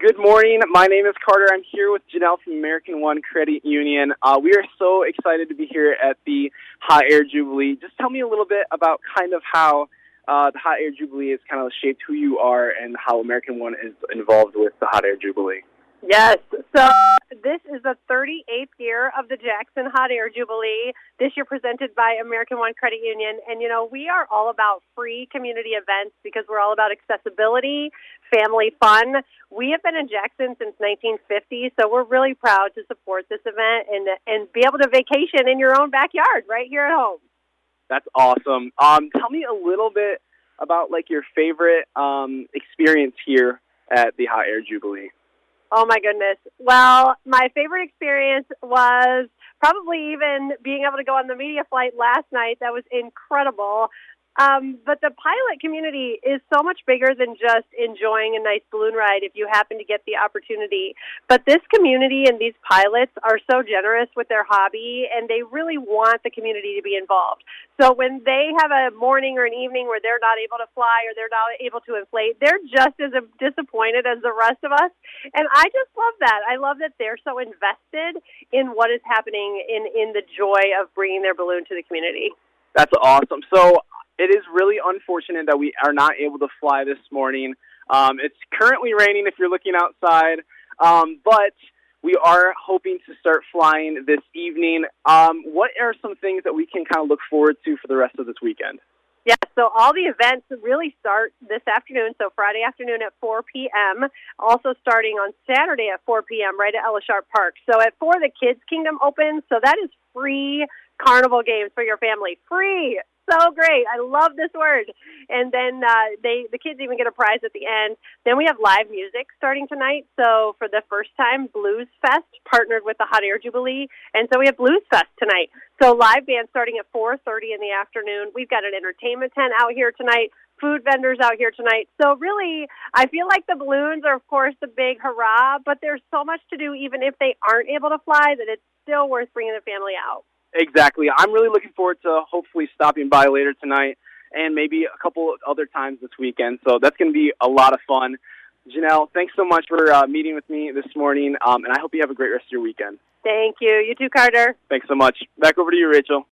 Good morning. My name is Carter. I'm here with Janelle from American One Credit Union. Uh, we are so excited to be here at the Hot Air Jubilee. Just tell me a little bit about kind of how uh, the Hot Air Jubilee has kind of shaped who you are and how American One is involved with the Hot Air Jubilee. Yes. So this is the 38th year of the Jackson Hot Air Jubilee. This year presented by American One Credit Union. And, you know, we are all about free community events because we're all about accessibility, family fun. We have been in Jackson since 1950, so we're really proud to support this event and, and be able to vacation in your own backyard right here at home. That's awesome. Um, tell me a little bit about like your favorite um, experience here at the Hot Air Jubilee. Oh my goodness. Well, my favorite experience was probably even being able to go on the media flight last night. That was incredible. Um, but the pilot community is so much bigger than just enjoying a nice balloon ride if you happen to get the opportunity. But this community and these pilots are so generous with their hobby and they really want the community to be involved. So when they have a morning or an evening where they're not able to fly or they're not able to inflate, they're just as disappointed as the rest of us. And I just love that. I love that they're so invested in what is happening in, in the joy of bringing their balloon to the community. That's awesome. So it is really unfortunate that we are not able to fly this morning. Um, it's currently raining if you're looking outside, um, but we are hoping to start flying this evening. Um, what are some things that we can kind of look forward to for the rest of this weekend? Yeah, so all the events really start this afternoon, so Friday afternoon at 4 p.m., also starting on Saturday at 4 p.m. right at Ella Sharp Park. So at 4, the Kids Kingdom opens, so that is free carnival games for your family. Free! So great. I love this word. And then uh, they the kids even get a prize at the end. Then we have live music starting tonight. So for the first time, Blues Fest partnered with the Hot Air Jubilee, and so we have Blues Fest tonight. So live band starting at 4:30 in the afternoon. We've got an entertainment tent out here tonight. Food vendors out here tonight. So really, I feel like the balloons are, of course, the big hurrah. But there's so much to do, even if they aren't able to fly, that it's still worth bringing the family out. Exactly. I'm really looking forward to hopefully stopping by later tonight and maybe a couple other times this weekend. So that's going to be a lot of fun. Janelle, thanks so much for uh, meeting with me this morning, um, and I hope you have a great rest of your weekend. Thank you. You too, Carter. Thanks so much. Back over to you, Rachel.